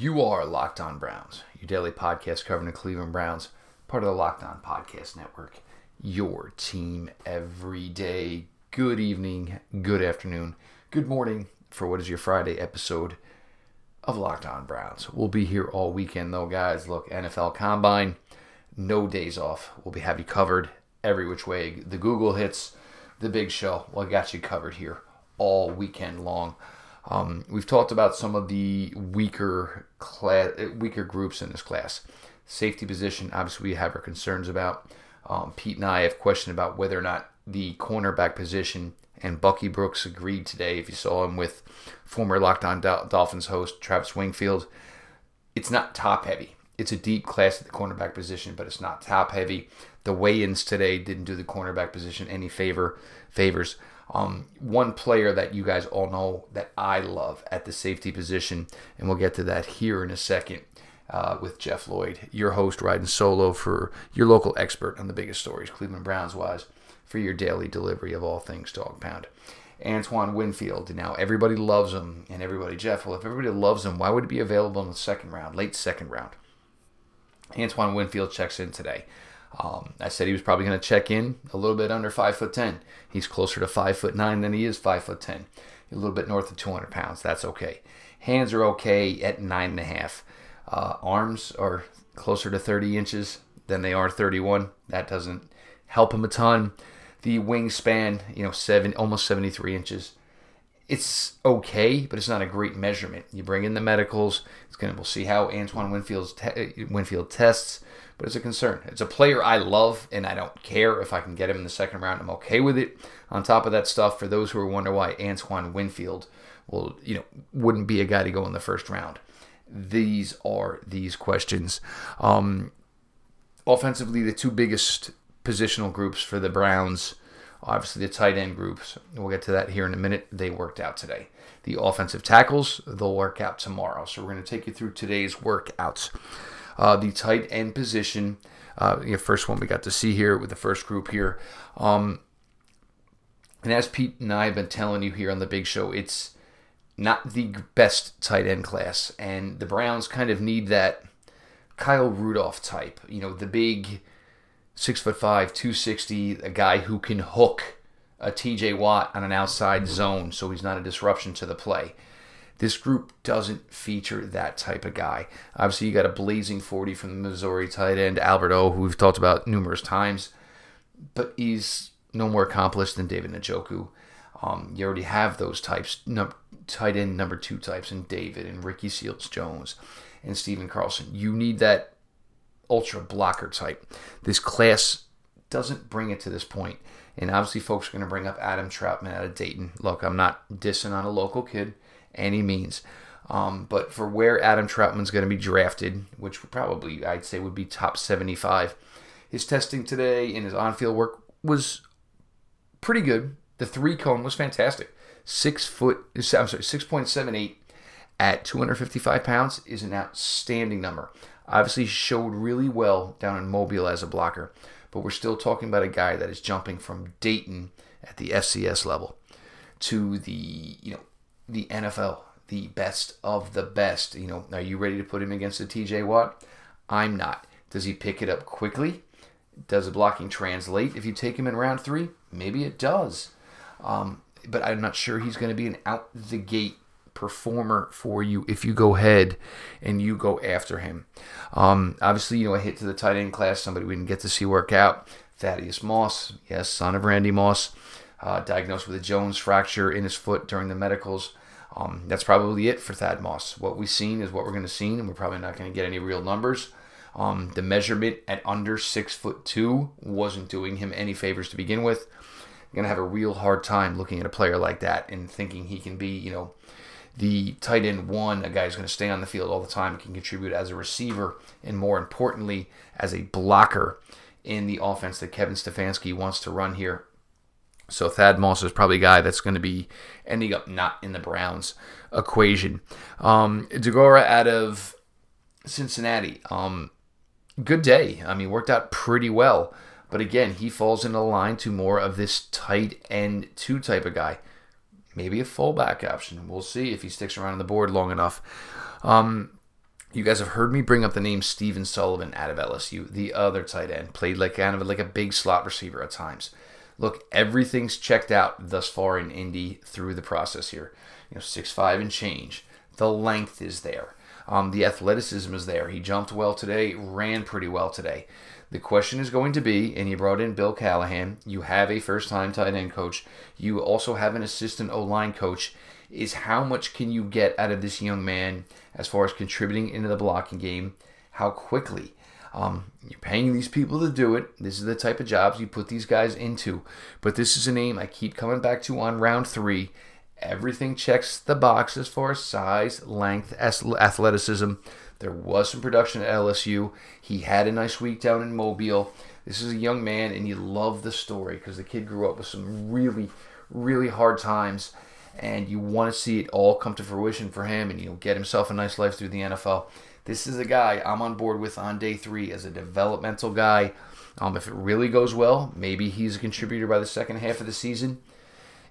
You are Locked On Browns, your daily podcast covering the Cleveland Browns, part of the Locked On Podcast Network. Your team every day. Good evening, good afternoon, good morning for what is your Friday episode of Locked On Browns. We'll be here all weekend, though, guys. Look, NFL Combine, no days off. We'll be have you covered every which way. The Google hits, the big show. Well, I got you covered here all weekend long. Um, we've talked about some of the weaker class, weaker groups in this class. Safety position, obviously, we have our concerns about. Um, Pete and I have questioned about whether or not the cornerback position and Bucky Brooks agreed today. If you saw him with former Locked On Dolphins host Travis Wingfield, it's not top heavy. It's a deep class at the cornerback position, but it's not top heavy. The weigh-ins today didn't do the cornerback position any favor favors. Um, one player that you guys all know that I love at the safety position, and we'll get to that here in a second uh, with Jeff Lloyd, your host riding solo for your local expert on the biggest stories, Cleveland Browns wise, for your daily delivery of all things dog pound. Antoine Winfield. Now everybody loves him, and everybody Jeff. Well, if everybody loves him, why would it be available in the second round, late second round? Antoine Winfield checks in today. Um, I said he was probably going to check in a little bit under five foot ten. He's closer to five foot nine than he is five foot ten. A little bit north of 200 pounds. That's okay. Hands are okay at nine and a half. Uh, arms are closer to 30 inches than they are 31. That doesn't help him a ton. The wingspan, you know, seven almost 73 inches. It's okay, but it's not a great measurement. You bring in the medicals. It's gonna. We'll see how Antoine Winfield's te- Winfield tests but it's a concern. It's a player I love, and I don't care if I can get him in the second round. I'm okay with it. On top of that stuff, for those who are wondering why Antoine Winfield will, you know, wouldn't be a guy to go in the first round. These are these questions. Um, offensively, the two biggest positional groups for the Browns, obviously the tight end groups. We'll get to that here in a minute. They worked out today. The offensive tackles, they'll work out tomorrow. So we're going to take you through today's workouts. Uh, the tight end position, uh, the first one we got to see here with the first group here. Um, and as Pete and I have been telling you here on the big show, it's not the best tight end class. And the Browns kind of need that Kyle Rudolph type, you know, the big six foot five, 260, a guy who can hook a TJ Watt on an outside zone so he's not a disruption to the play. This group doesn't feature that type of guy. Obviously, you got a blazing 40 from the Missouri tight end, Albert O, who we've talked about numerous times, but he's no more accomplished than David Njoku. Um, you already have those types, num- tight end number two types, and David and Ricky Seals Jones and Stephen Carlson. You need that ultra blocker type. This class doesn't bring it to this point. And obviously, folks are going to bring up Adam Trautman out of Dayton. Look, I'm not dissing on a local kid any means. Um, but for where Adam Trautman's going to be drafted, which probably I'd say would be top 75, his testing today and his on-field work was pretty good. The three cone was fantastic. Six foot, I'm sorry, 6.78 at 255 pounds is an outstanding number. Obviously, showed really well down in Mobile as a blocker, but we're still talking about a guy that is jumping from Dayton at the FCS level to the you know the NFL, the best of the best. You know, are you ready to put him against a TJ Watt? I'm not. Does he pick it up quickly? Does the blocking translate if you take him in round three? Maybe it does. Um, but I'm not sure he's going to be an out the gate performer for you if you go ahead and you go after him. Um, obviously, you know, a hit to the tight end class, somebody we didn't get to see work out. Thaddeus Moss, yes, son of Randy Moss, uh, diagnosed with a Jones fracture in his foot during the medicals. Um, that's probably it for Thad Moss. What we've seen is what we're going to see, and we're probably not going to get any real numbers. Um, the measurement at under six foot two wasn't doing him any favors to begin with. Going to have a real hard time looking at a player like that and thinking he can be, you know, the tight end one, a guy who's going to stay on the field all the time, can contribute as a receiver, and more importantly, as a blocker in the offense that Kevin Stefanski wants to run here so Thad Moss is probably a guy that's going to be ending up not in the Browns equation. Um, Deguara out of Cincinnati. Um, good day. I mean, worked out pretty well. But again, he falls in into line to more of this tight end two type of guy. Maybe a fullback option. We'll see if he sticks around on the board long enough. Um, you guys have heard me bring up the name Stephen Sullivan out of LSU, the other tight end, played like kind of like a big slot receiver at times. Look, everything's checked out thus far in Indy through the process here. You know, six five and change. The length is there. Um, the athleticism is there. He jumped well today, ran pretty well today. The question is going to be, and you brought in Bill Callahan. You have a first-time tight end coach. You also have an assistant O-line coach. Is how much can you get out of this young man as far as contributing into the blocking game? How quickly? Um, you're paying these people to do it. This is the type of jobs you put these guys into. But this is a name I keep coming back to on round three. Everything checks the box as far as size, length, athleticism. There was some production at LSU. He had a nice week down in Mobile. This is a young man, and you love the story because the kid grew up with some really, really hard times, and you want to see it all come to fruition for him, and you know get himself a nice life through the NFL. This is a guy I'm on board with on day three as a developmental guy. Um, if it really goes well, maybe he's a contributor by the second half of the season.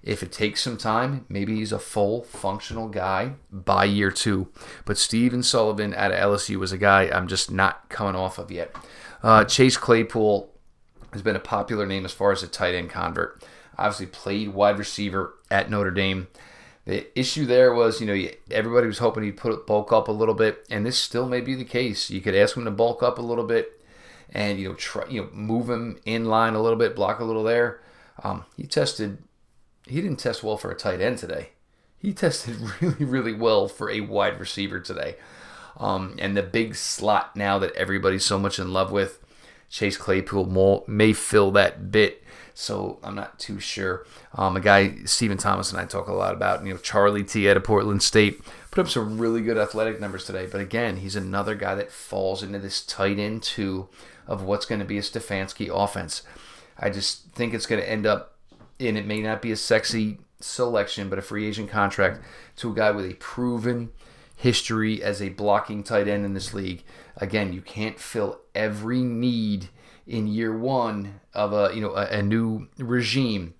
If it takes some time, maybe he's a full functional guy by year two. But Stephen Sullivan at LSU was a guy I'm just not coming off of yet. Uh, Chase Claypool has been a popular name as far as a tight end convert. Obviously, played wide receiver at Notre Dame. The issue there was, you know, everybody was hoping he'd put bulk up a little bit, and this still may be the case. You could ask him to bulk up a little bit, and you know, try, you know, move him in line a little bit, block a little there. Um, he tested he didn't test well for a tight end today. He tested really, really well for a wide receiver today. Um, and the big slot now that everybody's so much in love with, Chase Claypool may fill that bit. So I'm not too sure. Um, a guy Stephen Thomas and I talk a lot about. You know, Charlie T. out of Portland State put up some really good athletic numbers today. But again, he's another guy that falls into this tight end two of what's going to be a Stefanski offense. I just think it's going to end up and it may not be a sexy selection, but a free agent contract to a guy with a proven history as a blocking tight end in this league. Again, you can't fill every need in year one of a you know a, a new regime.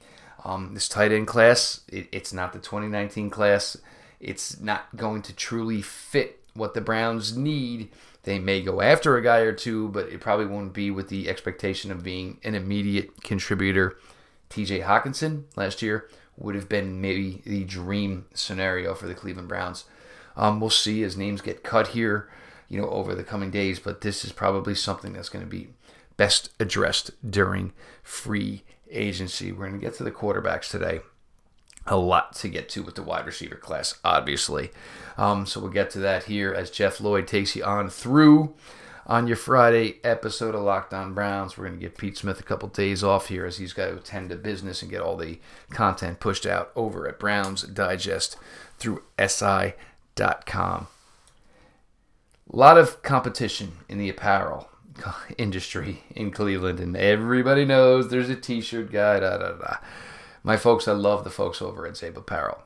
Um, this tight end class, it, it's not the 2019 class. It's not going to truly fit what the Browns need. They may go after a guy or two, but it probably won't be with the expectation of being an immediate contributor TJ Hockenson last year would have been maybe the dream scenario for the Cleveland Browns. Um, we'll see as names get cut here, you know, over the coming days, but this is probably something that's going to be best addressed during free agency. We're going to get to the quarterbacks today. A lot to get to with the wide receiver class, obviously. Um, so we'll get to that here as Jeff Lloyd takes you on through on your Friday episode of Locked On Browns. We're going to give Pete Smith a couple days off here as he's got to attend to business and get all the content pushed out over at Browns Digest through SI.com. A lot of competition in the apparel industry in Cleveland, and everybody knows there's a t-shirt guy. Da, da, da. My folks, I love the folks over at Zabo Apparel.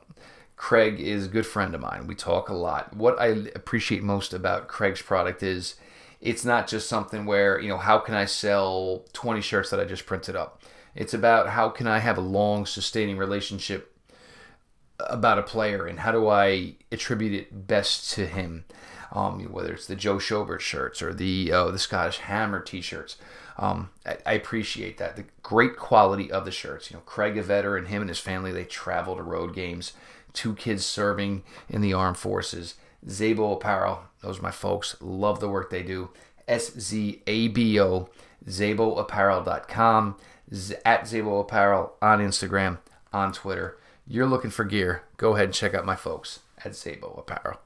Craig is a good friend of mine. We talk a lot. What I appreciate most about Craig's product is it's not just something where, you know, how can I sell 20 shirts that I just printed up? It's about how can I have a long, sustaining relationship about a player and how do I attribute it best to him? Um, whether it's the Joe Schobert shirts or the uh, the Scottish Hammer T-shirts. Um, I, I, appreciate that. The great quality of the shirts. You know, Craig a and him and his family, they travel to road games. Two kids serving in the armed forces. Zabo Apparel. Those are my folks. Love the work they do. S Z A B O, ZaboApparel.com, at Zabo Apparel on Instagram, on Twitter. You're looking for gear. Go ahead and check out my folks at Zabo Apparel.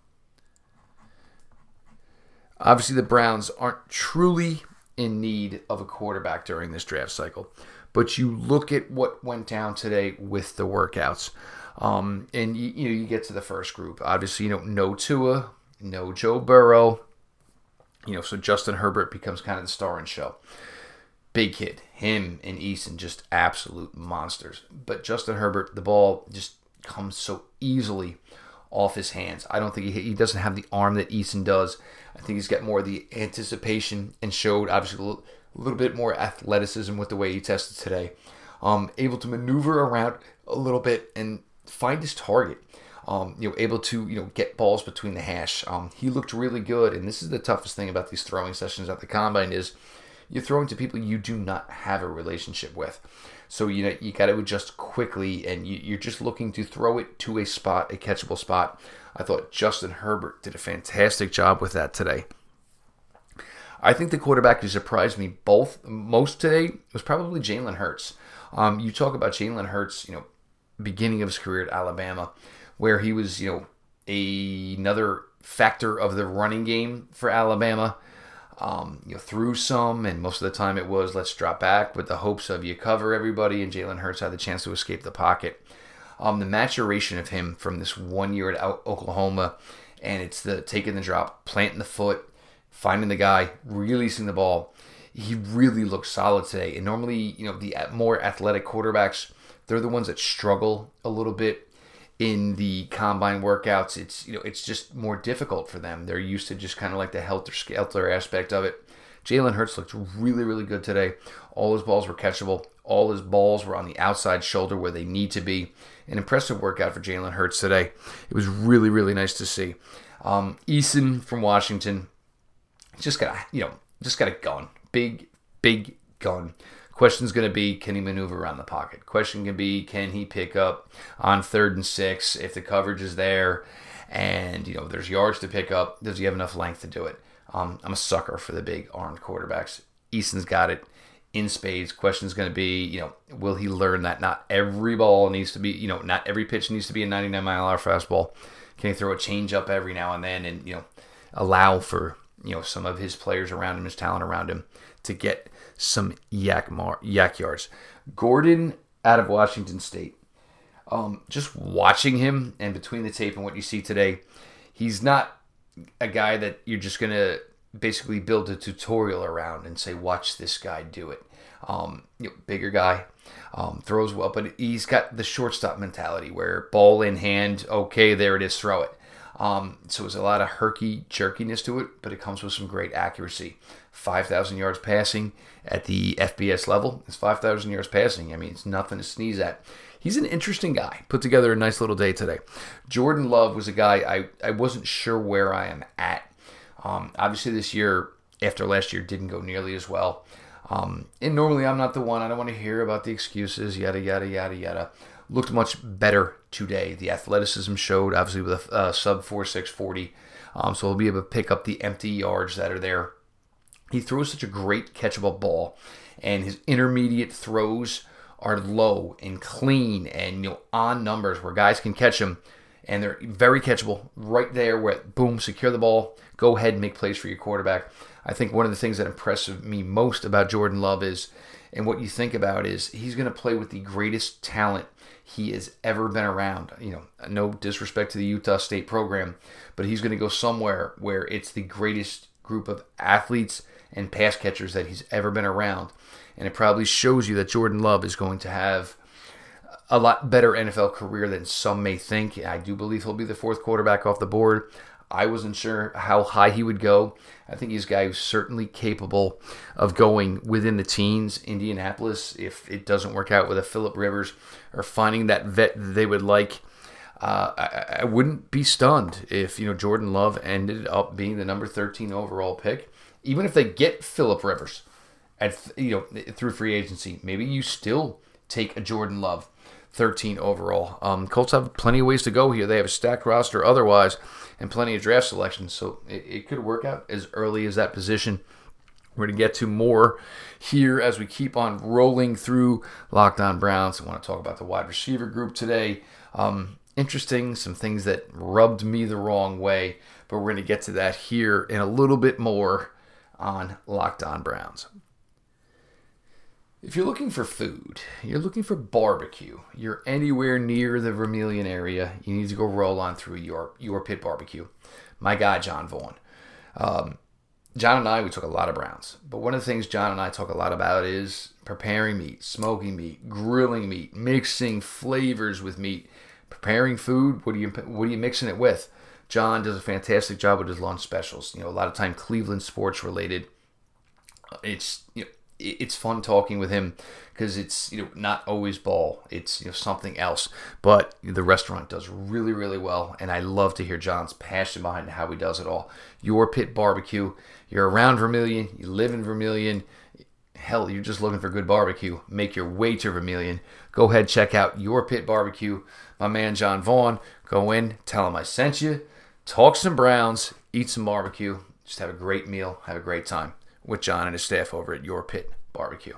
Obviously, the Browns aren't truly in need of a quarterback during this draft cycle, but you look at what went down today with the workouts. Um, and you, you know you get to the first group. Obviously, you know no Tua, no Joe Burrow. You know, so Justin Herbert becomes kind of the star and show. Big kid, him and Eason just absolute monsters. But Justin Herbert, the ball just comes so easily off his hands. I don't think he, he doesn't have the arm that Eason does. I think he's got more of the anticipation and showed obviously a little, a little bit more athleticism with the way he tested today. Um, able to maneuver around a little bit and find his target. Um, you know, able to you know get balls between the hash. Um, he looked really good, and this is the toughest thing about these throwing sessions at the combine is you're throwing to people you do not have a relationship with. So you know you got to adjust quickly, and you, you're just looking to throw it to a spot, a catchable spot. I thought Justin Herbert did a fantastic job with that today. I think the quarterback who surprised me both most today was probably Jalen Hurts. Um, you talk about Jalen Hurts, you know, beginning of his career at Alabama, where he was, you know, a, another factor of the running game for Alabama. Um, you know, threw some, and most of the time it was let's drop back with the hopes of you cover everybody, and Jalen Hurts had the chance to escape the pocket. Um, the maturation of him from this one year at Oklahoma, and it's the taking the drop, planting the foot, finding the guy, releasing the ball. He really looks solid today. And normally, you know, the more athletic quarterbacks, they're the ones that struggle a little bit in the combine workouts. It's you know, it's just more difficult for them. They're used to just kind of like the helter skelter aspect of it. Jalen Hurts looked really, really good today. All his balls were catchable. All his balls were on the outside shoulder where they need to be. An impressive workout for Jalen Hurts today. It was really, really nice to see. Um, Eason from Washington, just got a you know, just got a gun, big, big gun. Question's going to be can he maneuver around the pocket? Question can be can he pick up on third and six if the coverage is there, and you know there's yards to pick up. Does he have enough length to do it? Um, I'm a sucker for the big armed quarterbacks. Eason's got it in spades. Question is going to be, you know, will he learn that not every ball needs to be, you know, not every pitch needs to be a 99 mile hour fastball? Can he throw a change up every now and then and, you know, allow for, you know, some of his players around him, his talent around him to get some YAC, mar- YAC yards? Gordon out of Washington State. Um, just watching him and between the tape and what you see today, he's not a guy that you're just to basically build a tutorial around and say, watch this guy do it. Um, you know, bigger guy, um, throws well, but he's got the shortstop mentality where ball in hand, okay, there it is, throw it. Um, so it's a lot of herky jerkiness to it, but it comes with some great accuracy. 5,000 yards passing at the FBS level. It's 5,000 yards passing. I mean, it's nothing to sneeze at. He's an interesting guy. Put together a nice little day today. Jordan Love was a guy I, I wasn't sure where I am at um, obviously, this year, after last year, didn't go nearly as well. Um, and normally, I'm not the one. I don't want to hear about the excuses, yada, yada, yada, yada. Looked much better today. The athleticism showed, obviously, with a uh, sub 4.640. Um, so he'll be able to pick up the empty yards that are there. He throws such a great catchable ball, and his intermediate throws are low and clean and you know on numbers where guys can catch him and they're very catchable right there where boom secure the ball go ahead and make plays for your quarterback. I think one of the things that impressed me most about Jordan Love is, and what you think about is, he's going to play with the greatest talent he has ever been around. You know, no disrespect to the Utah State program, but he's going to go somewhere where it's the greatest group of athletes and pass catchers that he's ever been around. And it probably shows you that Jordan Love is going to have a lot better NFL career than some may think. I do believe he'll be the fourth quarterback off the board. I wasn't sure how high he would go. I think he's a guy who's certainly capable of going within the teens. Indianapolis, if it doesn't work out with a Philip Rivers or finding that vet they would like, uh, I, I, wouldn't be stunned if you know Jordan Love ended up being the number 13 overall pick. Even if they get Philip Rivers at you know through free agency, maybe you still take a Jordan Love 13 overall. Um, Colts have plenty of ways to go here. They have a stacked roster otherwise and plenty of draft selections. So it, it could work out as early as that position. We're going to get to more here as we keep on rolling through Locked On Browns. I want to talk about the wide receiver group today. Um, interesting, some things that rubbed me the wrong way, but we're going to get to that here in a little bit more on Locked On Browns. If you're looking for food, you're looking for barbecue, you're anywhere near the Vermilion area, you need to go roll on through your, your pit barbecue. My guy, John Vaughn. Um, John and I, we took a lot of browns, but one of the things John and I talk a lot about is preparing meat, smoking meat, grilling meat, mixing flavors with meat, preparing food. What are you what are you mixing it with? John does a fantastic job with his lunch specials. You know, a lot of time Cleveland sports related. It's you know, it's fun talking with him because it's you know not always ball. It's you know something else. But the restaurant does really really well and i love to hear john's passion behind how he does it all. Your pit barbecue you're around vermilion you live in vermilion hell you're just looking for good barbecue. Make your way to vermilion go ahead check out your pit barbecue. My man john vaughn go in tell him i sent you. Talk some browns eat some barbecue. Just have a great meal have a great time with John and his staff over at Your Pit Barbecue.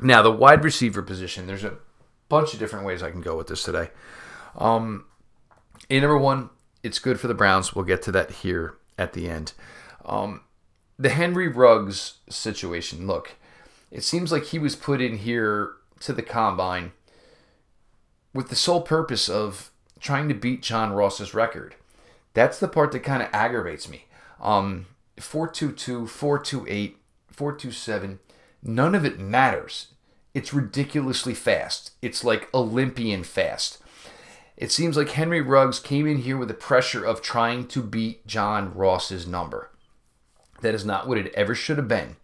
Now, the wide receiver position, there's a bunch of different ways I can go with this today. Um, in number one, it's good for the Browns. We'll get to that here at the end. Um, the Henry Ruggs situation, look, it seems like he was put in here to the combine with the sole purpose of trying to beat John Ross's record. That's the part that kind of aggravates me. Um, 422, 428, 427, none of it matters. It's ridiculously fast. It's like Olympian fast. It seems like Henry Ruggs came in here with the pressure of trying to beat John Ross's number. That is not what it ever should have been.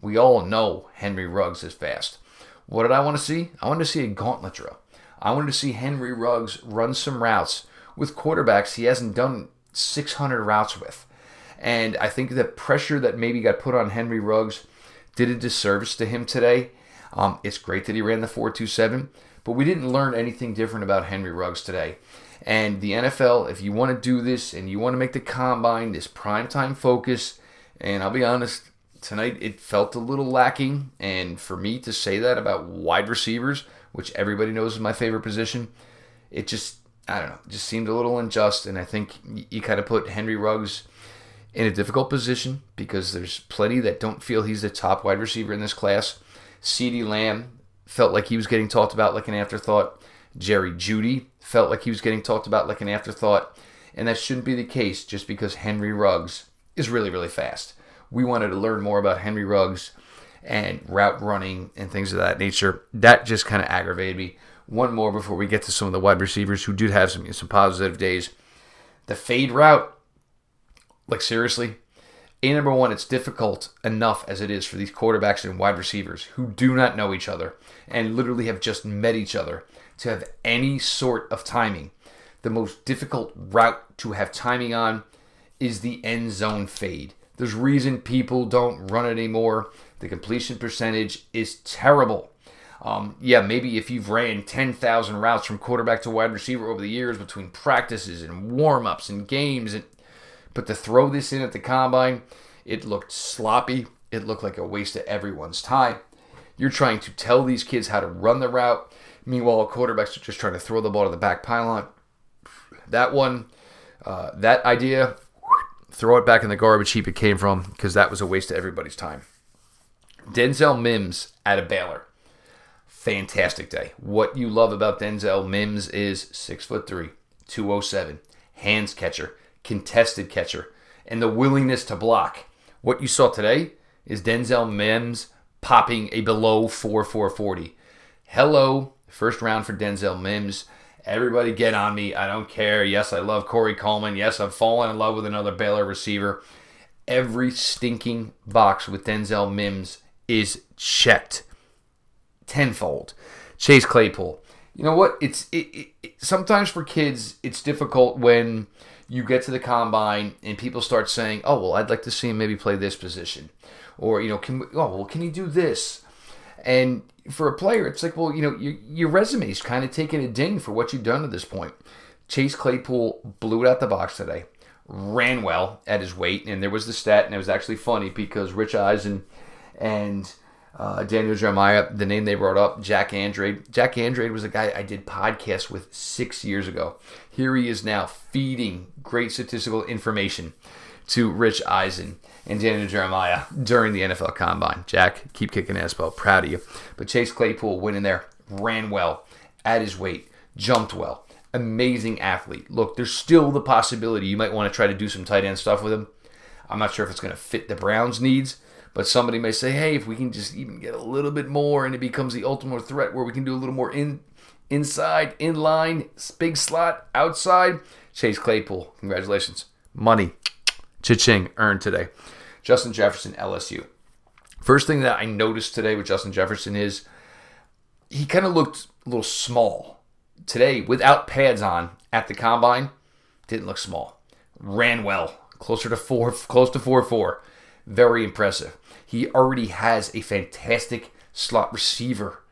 We all know Henry Ruggs is fast. What did I want to see? I wanted to see a gauntlet drill. I wanted to see Henry Ruggs run some routes with quarterbacks he hasn't done 600 routes with. And I think the pressure that maybe got put on Henry Ruggs did a disservice to him today. Um, it's great that he ran the 427, but we didn't learn anything different about Henry Ruggs today. And the NFL, if you want to do this and you want to make the combine this primetime focus, and I'll be honest, tonight it felt a little lacking. And for me to say that about wide receivers, which everybody knows is my favorite position. It just, I don't know, just seemed a little unjust. And I think you kind of put Henry Ruggs in a difficult position because there's plenty that don't feel he's the top wide receiver in this class. CeeDee Lamb felt like he was getting talked about like an afterthought. Jerry Jeudy felt like he was getting talked about like an afterthought. And that shouldn't be the case just because Henry Ruggs is really, really fast. We wanted to learn more about Henry Ruggs and route running and things of that nature. That just kind of aggravated me. One more before we get to some of the wide receivers who did have some some positive days. The fade route, like seriously, a number one, it's difficult enough as it is for these quarterbacks and wide receivers who do not know each other and literally have just met each other to have any sort of timing. The most difficult route to have timing on is the end zone fade. There's reason people don't run it anymore. The completion percentage is terrible. Um, yeah, maybe if you've ran 10,000 routes from quarterback to wide receiver over the years between practices and warm ups and games, and, but to throw this in at the combine, it looked sloppy. It looked like a waste of everyone's time. You're trying to tell these kids how to run the route. Meanwhile, quarterbacks are just trying to throw the ball to the back pylon. That one, uh, that idea, throw it back in the garbage heap it came from because that was a waste of everybody's time. Denzel Mims at a Baylor. Fantastic day. What you love about Denzel Mims is six foot three, 207, hands catcher, contested catcher, and the willingness to block. What you saw today is Denzel Mims popping a below 4 440. Hello, first round for Denzel Mims. Everybody get on me. I don't care. Yes, I love Corey Coleman. Yes, I've fallen in love with another Baylor receiver. Every stinking box with Denzel Mims is checked tenfold. Chase Claypool. You know what? It's it, it, it, sometimes for kids it's difficult when you get to the combine and people start saying, "Oh, well, I'd like to see him maybe play this position," or you know, "Can we, oh well, can he do this?" And for a player, it's like, well, you know, your, your resume is kind of taking a ding for what you've done to this point. Chase Claypool blew it out the box today, ran well at his weight, and there was the stat, and it was actually funny because Rich Eisen and uh, Daniel Jeremiah, the name they brought up, Jack Andrade. Jack Andrade was a guy I did podcasts with six years ago. Here he is now feeding great statistical information to Rich Eisen and Daniel Jeremiah during the NFL Combine. Jack, keep kicking ass, bro. Proud of you. But Chase Claypool went in there, ran well, at his weight, jumped well. Amazing athlete. Look, there's still the possibility you might want to try to do some tight end stuff with him. I'm not sure if it's going to fit the Browns' needs, but somebody may say, hey, if we can just even get a little bit more and it becomes the ultimate threat where we can do a little more in inside, in line, big slot, outside. Chase Claypool, congratulations. money, cha-ching, earned today. Justin Jefferson, LSU. First thing that I noticed today with Justin Jefferson is he kind of looked a little small today without pads on at the combine. Didn't look small. Ran well, closer to four, close to four four. Very impressive. He already has a fantastic slot receiver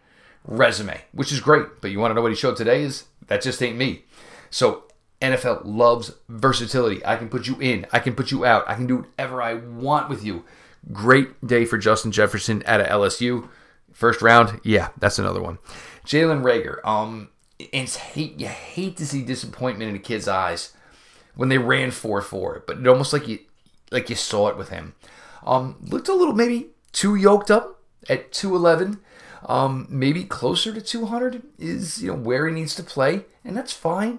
resume, which is great. But you want to know what he showed today? Is that just ain't me. So NFL loves versatility. I can put you in, I can put you out, I can do whatever I want with you. Great day for Justin Jefferson at LSU. First round, yeah, that's another one. Jalen Reagor, um, it's hate you hate to see disappointment in a kid's eyes when they ran four four, but it almost like you like you saw it with him. Um, looked a little maybe too yoked up at two eleven. Um, maybe closer to 200 is you know where he needs to play, and that's fine.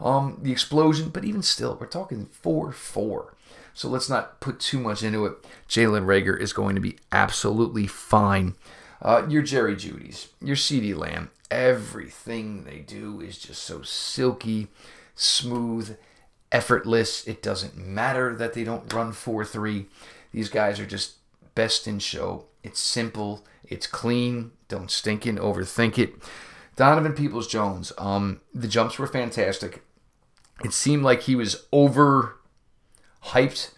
Um, the explosion, but even still, we're talking 4 4. So let's not put too much into it. Jalen Reagor is going to be absolutely fine. Uh, your Jerry Jeudy's, your CeeDee Lamb, everything they do is just so silky, smooth, effortless. It doesn't matter that they don't run 4 3. These guys are just best in show. It's simple, it's clean, don't stink it, overthink it. Donovan Peoples Jones, um, the jumps were fantastic. It seemed like he was over hyped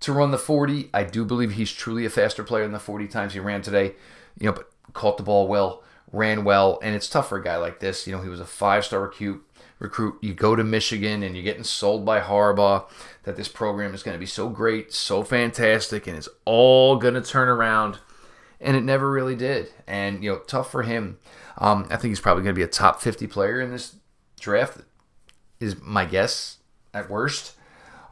to run the 40. I do believe he's truly a faster player than the 40 times he ran today. You know, but caught the ball well, ran well, and it's tough for a guy like this. You know, he was a five-star recruit. Recruit. You go to Michigan and you're getting sold by Harbaugh that this program is going to be so great, so fantastic, and it's all going to turn around. And it never really did. And you know, tough for him. Um, I think he's probably going to be a top 50 player in this draft. Is my guess at worst.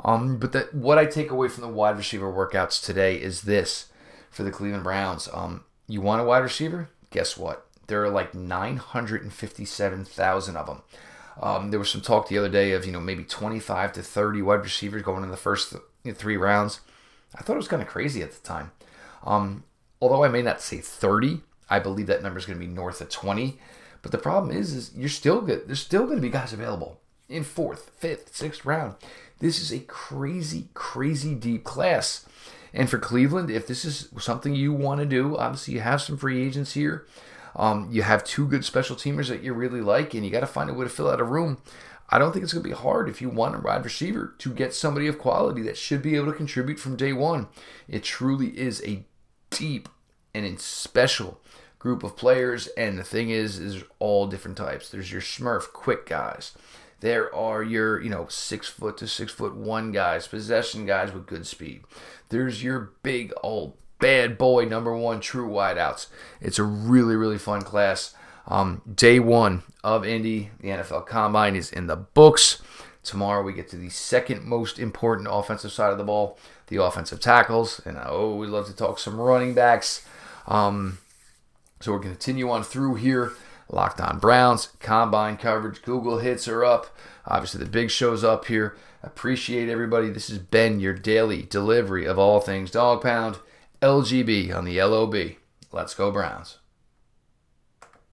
Um, but that what I take away from the wide receiver workouts today is this for the Cleveland Browns. Um, you want a wide receiver? Guess what? There are like 957,000 of them. Um, there was some talk the other day of you know maybe 25 to 30 wide receivers going in the first th- three rounds. I thought it was kind of crazy at the time. Um, although I may not say 30, I believe that number is going to be north of 20. But the problem is, is you're still good. There's still going to be guys available in fourth, fifth, sixth round. This is a crazy, crazy deep class. And for Cleveland, if this is something you want to do, obviously you have some free agents here. Um, you have two good special teamers that you really like, and you got to find a way to fill out a room. I don't think it's going to be hard if you want a wide receiver to get somebody of quality that should be able to contribute from day one. It truly is a deep and in special group of players, and the thing is, is all different types. There's your Smurf quick guys. There are your, you know, six foot to six foot one guys, possession guys with good speed. There's your big old bad boy number one true wideouts. It's a really, really fun class. Um, day one of Indy, the NFL Combine is in the books. Tomorrow we get to the second most important offensive side of the ball, the offensive tackles, and I always love to talk some running backs. Um, so we're going to continue on through here. Locked on Browns, combine coverage, Google hits are up. Obviously, the big show's up here. Appreciate everybody. This has been your daily delivery of all things dog pound. LGB on the LOB. Let's go, Browns.